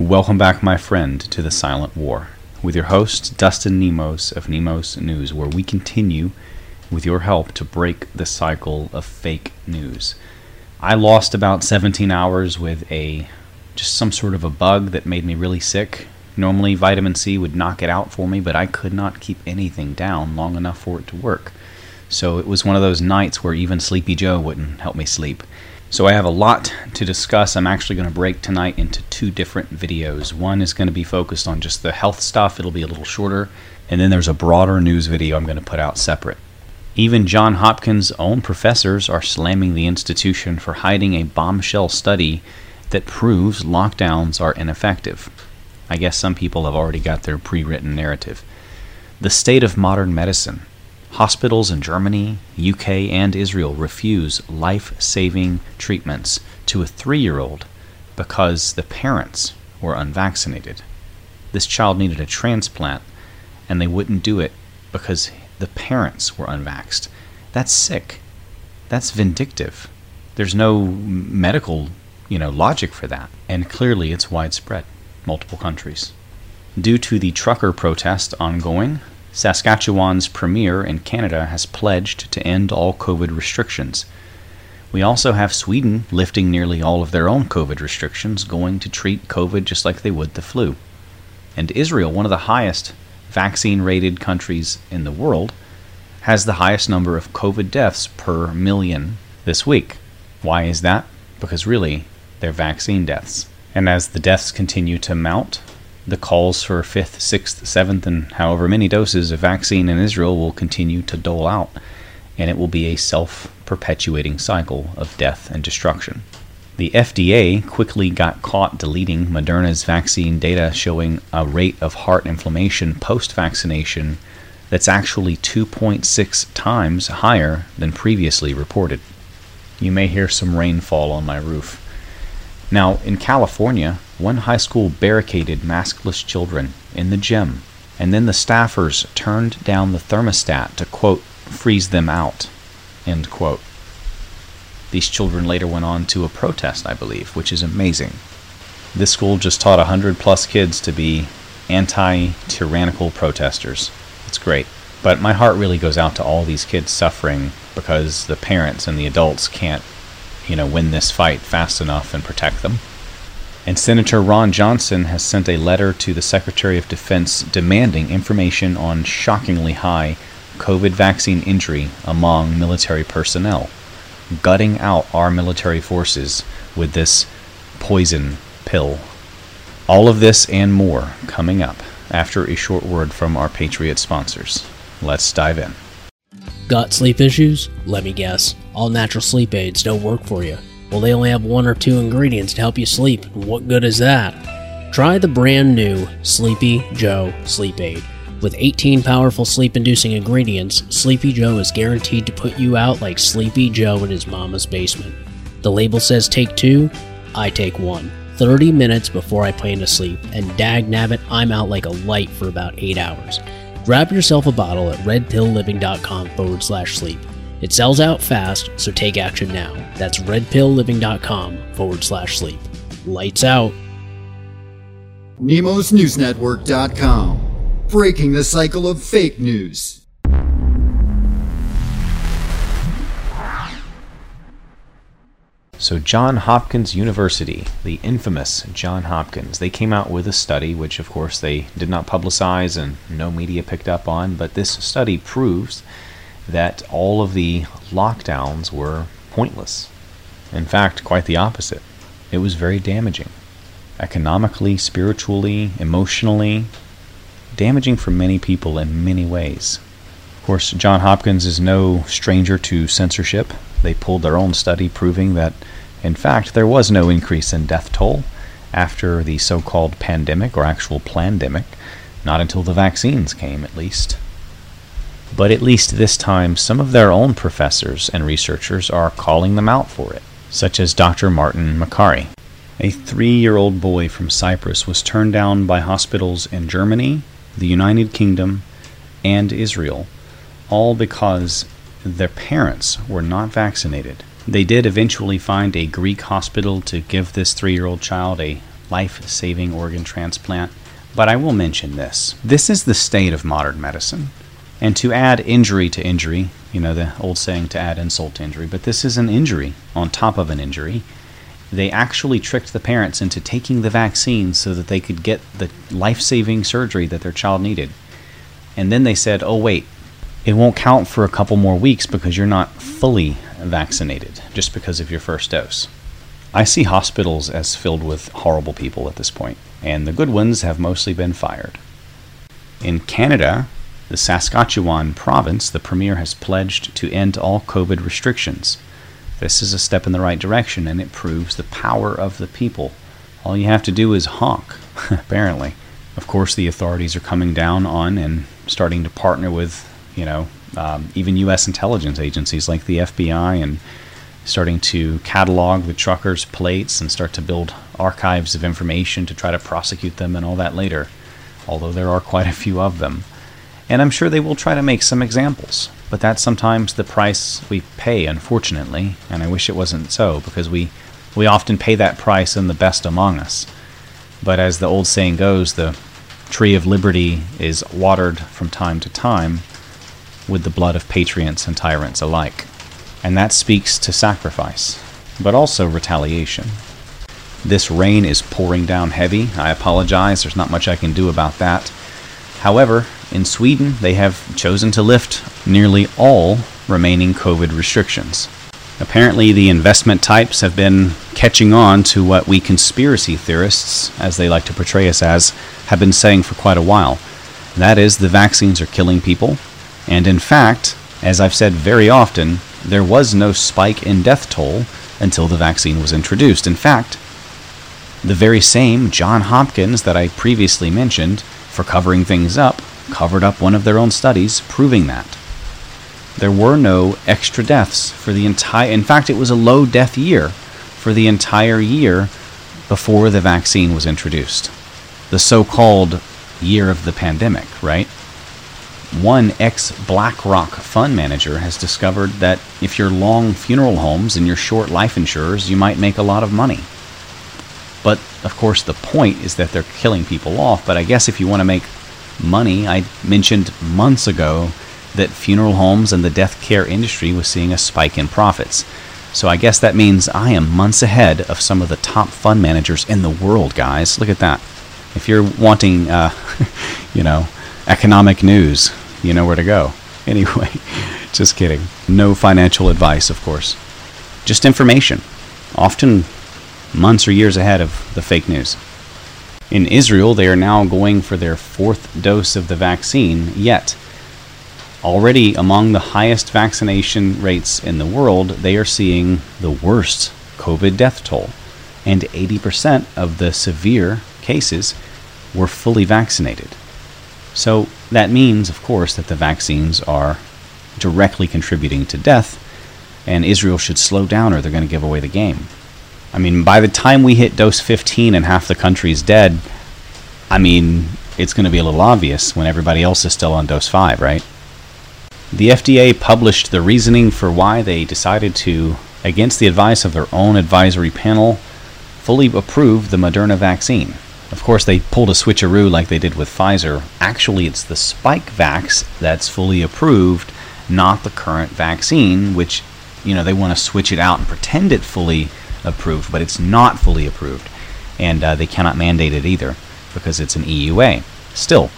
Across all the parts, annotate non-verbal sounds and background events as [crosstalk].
Welcome back, my friend, to the Silent War with your host, Dustin Nemos of Nemos News, where we continue, with your help, to break the cycle of fake news. I lost about 17 hours with a just some sort of a bug that made me really sick. Normally, vitamin C would knock it out for me, but I could not keep anything down long enough for it to work. So it was one of those nights where even Sleepy Joe wouldn't help me sleep. So I have a lot to discuss. I'm actually going to break tonight into two different videos. One is going to be focused on just the health stuff, it'll be a little shorter. And then there's a broader news video I'm going to put out separate. Even John Hopkins' own professors are slamming the institution for hiding a bombshell study that proves lockdowns are ineffective. I guess some people have already got their pre written narrative. The state of modern medicine. Hospitals in Germany, UK, and Israel refuse life saving treatments to a three year old because the parents were unvaccinated. This child needed a transplant, and they wouldn't do it because the parents were unvaxxed. That's sick. That's vindictive. There's no medical, you know, logic for that. And clearly it's widespread, multiple countries. Due to the trucker protest ongoing, Saskatchewan's premier in Canada has pledged to end all COVID restrictions. We also have Sweden lifting nearly all of their own COVID restrictions, going to treat COVID just like they would the flu. And Israel, one of the highest vaccine rated countries in the world, has the highest number of COVID deaths per million this week. Why is that? Because really, they're vaccine deaths. And as the deaths continue to mount, the calls for fifth, sixth, seventh, and however many doses of vaccine in Israel will continue to dole out, and it will be a self perpetuating cycle of death and destruction. The FDA quickly got caught deleting Moderna's vaccine data showing a rate of heart inflammation post vaccination that's actually 2.6 times higher than previously reported. You may hear some rainfall on my roof. Now, in California, one high school barricaded maskless children in the gym, and then the staffers turned down the thermostat to, quote, freeze them out, end quote. These children later went on to a protest, I believe, which is amazing. This school just taught 100 plus kids to be anti tyrannical protesters. It's great. But my heart really goes out to all these kids suffering because the parents and the adults can't you know, win this fight fast enough and protect them. And Senator Ron Johnson has sent a letter to the Secretary of Defense demanding information on shockingly high COVID vaccine injury among military personnel, gutting out our military forces with this poison pill. All of this and more coming up after a short word from our Patriot sponsors. Let's dive in. Got sleep issues? Let me guess. All natural sleep aids don't work for you. Well, they only have one or two ingredients to help you sleep. What good is that? Try the brand new Sleepy Joe Sleep Aid. With 18 powerful sleep inducing ingredients, Sleepy Joe is guaranteed to put you out like Sleepy Joe in his mama's basement. The label says take two, I take one. 30 minutes before I plan to sleep, and dag nabbit, I'm out like a light for about 8 hours. Grab yourself a bottle at redpillliving.com forward slash sleep. It sells out fast, so take action now. That's redpillliving.com forward slash sleep. Lights out. NemosNewsNetwork.com. Breaking the cycle of fake news. So, John Hopkins University, the infamous John Hopkins, they came out with a study, which of course they did not publicize and no media picked up on, but this study proves that all of the lockdowns were pointless. In fact, quite the opposite. It was very damaging. Economically, spiritually, emotionally, damaging for many people in many ways. Of course, John Hopkins is no stranger to censorship. They pulled their own study proving that, in fact, there was no increase in death toll after the so called pandemic or actual plandemic, not until the vaccines came, at least. But at least this time, some of their own professors and researchers are calling them out for it, such as Dr. Martin Makary. A three year old boy from Cyprus was turned down by hospitals in Germany, the United Kingdom, and Israel, all because their parents were not vaccinated. They did eventually find a Greek hospital to give this three year old child a life saving organ transplant. But I will mention this this is the state of modern medicine. And to add injury to injury, you know, the old saying to add insult to injury, but this is an injury on top of an injury. They actually tricked the parents into taking the vaccine so that they could get the life saving surgery that their child needed. And then they said, oh, wait, it won't count for a couple more weeks because you're not fully vaccinated just because of your first dose. I see hospitals as filled with horrible people at this point, and the good ones have mostly been fired. In Canada, the Saskatchewan province, the premier has pledged to end all COVID restrictions. This is a step in the right direction and it proves the power of the people. All you have to do is honk, [laughs] apparently. Of course, the authorities are coming down on and starting to partner with, you know, um, even U.S. intelligence agencies like the FBI and starting to catalog the truckers' plates and start to build archives of information to try to prosecute them and all that later, although there are quite a few of them. And I'm sure they will try to make some examples. But that's sometimes the price we pay, unfortunately, and I wish it wasn't so, because we, we often pay that price in the best among us. But as the old saying goes, the tree of liberty is watered from time to time with the blood of patriots and tyrants alike. And that speaks to sacrifice, but also retaliation. This rain is pouring down heavy. I apologize, there's not much I can do about that. However, in Sweden, they have chosen to lift nearly all remaining COVID restrictions. Apparently, the investment types have been catching on to what we conspiracy theorists, as they like to portray us as, have been saying for quite a while. That is, the vaccines are killing people. And in fact, as I've said very often, there was no spike in death toll until the vaccine was introduced. In fact, the very same John Hopkins that I previously mentioned for covering things up covered up one of their own studies proving that. There were no extra deaths for the entire in fact it was a low death year for the entire year before the vaccine was introduced. The so-called year of the pandemic, right? One ex BlackRock fund manager has discovered that if you're long funeral homes and you're short life insurers, you might make a lot of money. But of course, the point is that they're killing people off. But I guess if you want to make money, I mentioned months ago that funeral homes and the death care industry was seeing a spike in profits. So I guess that means I am months ahead of some of the top fund managers in the world, guys. Look at that. If you're wanting, uh, [laughs] you know, economic news, you know where to go. Anyway, [laughs] just kidding. No financial advice, of course. Just information. Often months or years ahead of the fake news. In Israel, they are now going for their fourth dose of the vaccine, yet, already among the highest vaccination rates in the world, they are seeing the worst COVID death toll. And 80% of the severe cases were fully vaccinated. So that means, of course, that the vaccines are directly contributing to death, and Israel should slow down or they're going to give away the game. I mean, by the time we hit dose 15 and half the country is dead, I mean, it's going to be a little obvious when everybody else is still on dose 5, right? The FDA published the reasoning for why they decided to, against the advice of their own advisory panel, fully approve the Moderna vaccine. Of course, they pulled a switcheroo like they did with Pfizer. Actually, it's the Spikevax that's fully approved, not the current vaccine, which, you know, they want to switch it out and pretend it fully approved, but it's not fully approved. And uh, they cannot mandate it either because it's an EUA. Still.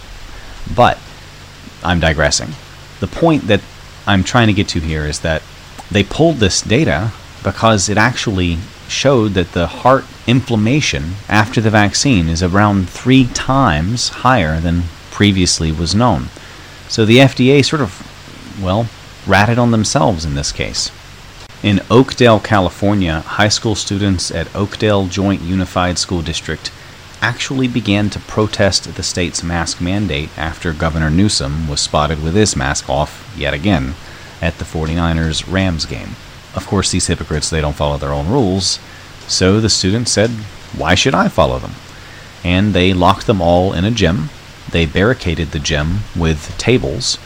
But I'm digressing. The point that I'm trying to get to here is that they pulled this data because it actually showed that the heart inflammation after the vaccine is around three times higher than previously was known. So the FDA sort of, well, ratted on themselves in this case. In Oakdale, California, high school students at Oakdale Joint Unified School District actually began to protest the state's mask mandate after Governor Newsom was spotted with his mask off yet again at the 49ers Rams game. Of course, these hypocrites they don't follow their own rules, so the students said, "Why should I follow them?" And they locked them all in a gym. They barricaded the gym with tables,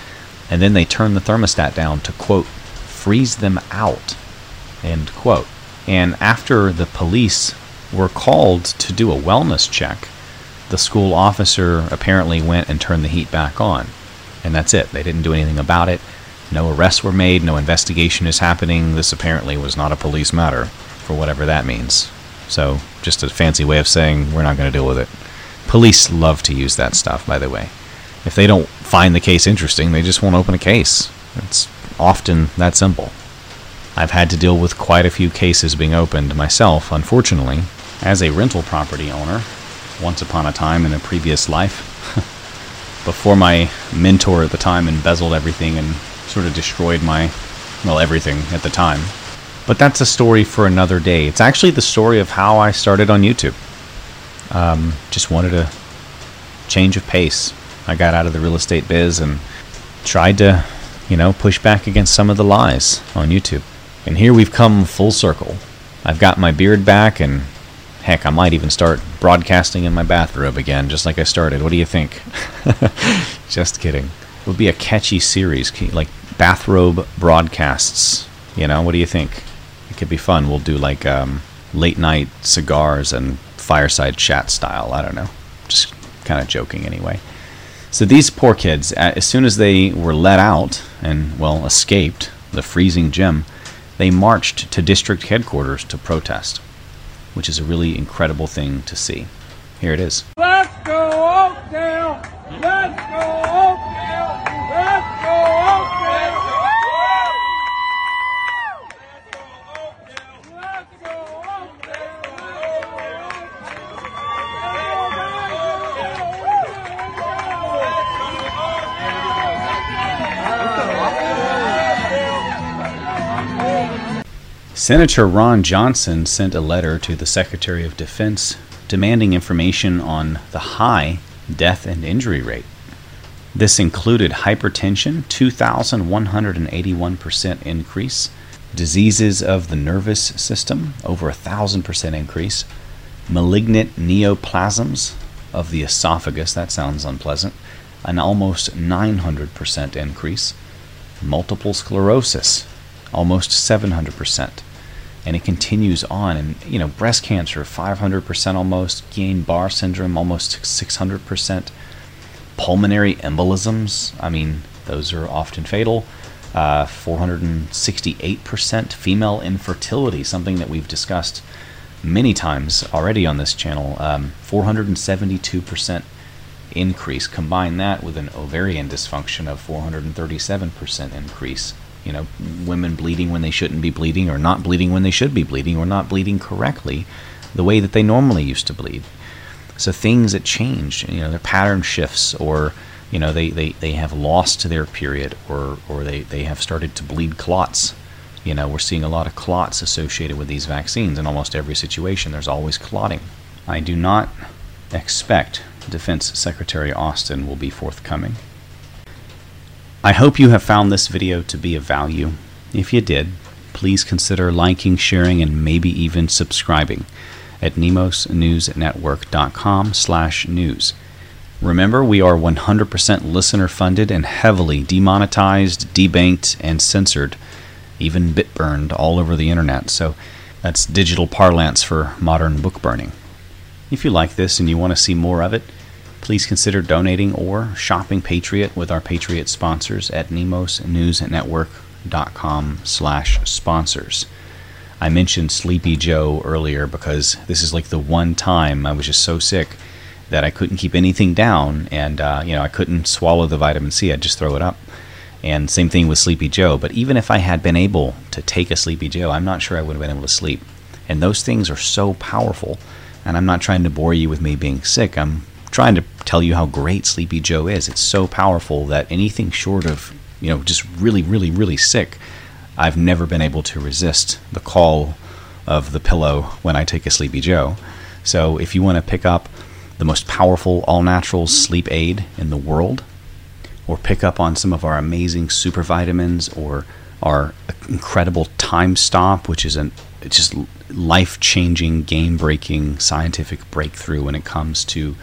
and then they turned the thermostat down to quote freeze them out End quote. And after the police were called to do a wellness check. The school officer apparently went and turned the heat back on. And that's it. They didn't do anything about it. No arrests were made, no investigation is happening. This apparently was not a police matter, for whatever that means. So, just a fancy way of saying we're not going to deal with it. Police love to use that stuff, by the way. If they don't find the case interesting, they just won't open a case. It's often that simple. I've had to deal with quite a few cases being opened myself, unfortunately, as a rental property owner, once upon a time in a previous life, [laughs] before my mentor at the time embezzled everything and sort of destroyed my, well, everything at the time. But that's a story for another day. It's actually the story of how I started on YouTube. Um, just wanted a change of pace. I got out of the real estate biz and tried to, you know, push back against some of the lies on YouTube. And here we've come full circle. I've got my beard back, and heck, I might even start broadcasting in my bathrobe again, just like I started. What do you think? [laughs] just kidding. It would be a catchy series, like bathrobe broadcasts. You know, what do you think? It could be fun. We'll do like um, late night cigars and fireside chat style. I don't know. Just kind of joking anyway. So these poor kids, as soon as they were let out and, well, escaped the freezing gym, they marched to district headquarters to protest, which is a really incredible thing to see. Here it is. Let's go Senator Ron Johnson sent a letter to the Secretary of Defense demanding information on the high death and injury rate. This included hypertension, 2,181% increase, diseases of the nervous system, over a 1,000% increase, malignant neoplasms of the esophagus, that sounds unpleasant, an almost 900% increase, multiple sclerosis, almost 700%. And it continues on. And, you know, breast cancer, 500% almost, Guillain Barre syndrome, almost 600%, pulmonary embolisms, I mean, those are often fatal. Uh, 468% female infertility, something that we've discussed many times already on this channel. Um, 472% increase. Combine that with an ovarian dysfunction of 437% increase. You know, women bleeding when they shouldn't be bleeding, or not bleeding when they should be bleeding, or not bleeding correctly the way that they normally used to bleed. So things that change, you know, their pattern shifts, or you know, they, they, they have lost their period, or or they, they have started to bleed clots. You know, we're seeing a lot of clots associated with these vaccines in almost every situation. There's always clotting. I do not expect Defense Secretary Austin will be forthcoming. I hope you have found this video to be of value. If you did, please consider liking, sharing, and maybe even subscribing at nemosnewsnetwork.com slash news. Remember, we are 100% listener funded and heavily demonetized, debanked, and censored, even bit burned all over the internet. So that's digital parlance for modern book burning. If you like this and you want to see more of it, please consider donating or shopping Patriot with our Patriot sponsors at nemosnewsnetwork.com slash sponsors. I mentioned Sleepy Joe earlier because this is like the one time I was just so sick that I couldn't keep anything down and uh, you know I couldn't swallow the vitamin C. I'd just throw it up. And same thing with Sleepy Joe. But even if I had been able to take a Sleepy Joe I'm not sure I would have been able to sleep. And those things are so powerful and I'm not trying to bore you with me being sick. I'm trying to tell you how great Sleepy Joe is. It's so powerful that anything short of, you know, just really, really, really sick, I've never been able to resist the call of the pillow when I take a Sleepy Joe. So if you want to pick up the most powerful all natural sleep aid in the world, or pick up on some of our amazing super vitamins or our incredible time stop, which is an just life changing, game breaking scientific breakthrough when it comes to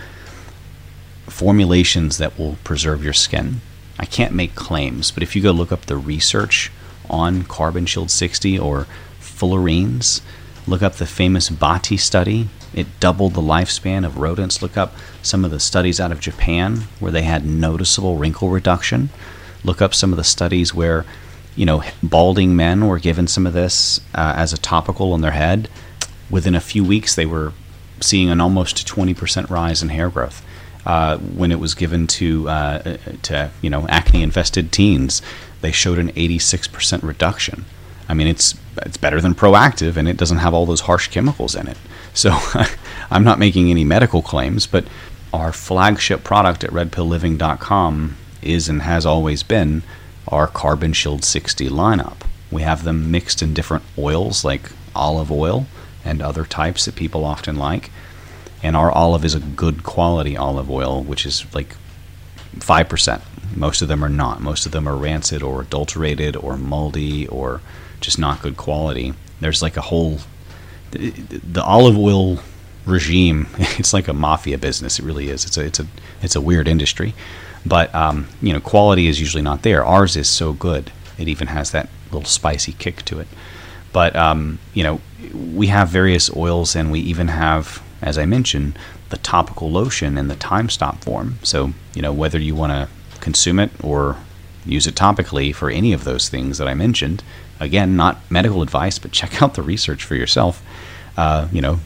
formulations that will preserve your skin. I can't make claims, but if you go look up the research on Carbon Shield 60 or fullerenes, Look up the famous Baati study. It doubled the lifespan of rodents. Look up some of the studies out of Japan where they had noticeable wrinkle reduction. Look up some of the studies where, you know, balding men were given some of this uh, as a topical on their head. Within a few weeks, they were seeing an almost 20% rise in hair growth. Uh, when it was given to uh, to you know acne infested teens, they showed an 86% reduction. I mean, it's it's better than Proactiv, and it doesn't have all those harsh chemicals in it. So, [laughs] I'm not making any medical claims, but our flagship product at RedPillLiving.com is and has always been our Carbon Shield 60 lineup. We have them mixed in different oils like olive oil and other types that people often like. And our olive is a good quality olive oil, which is like 5%. Most of them are not. Most of them are rancid or adulterated or moldy or just not good quality. There's like a whole the, the olive oil regime. [laughs] It's like a mafia business. It really is. It's a it's a it's a weird industry, but um, you know quality is usually not there. Ours is so good. It even has that little spicy kick to it. But um, you know we have various oils, and we even have, as I mentioned, the topical lotion in the time stop form. So you know whether you want to consume it or use it topically for any of those things that I mentioned. Again, not medical advice, but [laughs] check out the research for yourself. Uh, you know,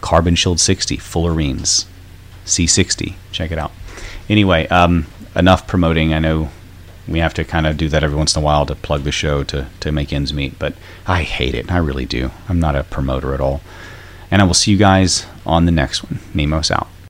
Carbon Shield 60, Fullerenes, C60. Check it out. Anyway, um, enough promoting. I know we have to kind of do that every once in a while to plug the show to, to make ends meet, but I hate it. I really do. I'm not a promoter at all. And I will see you guys on the next one. Nemos out.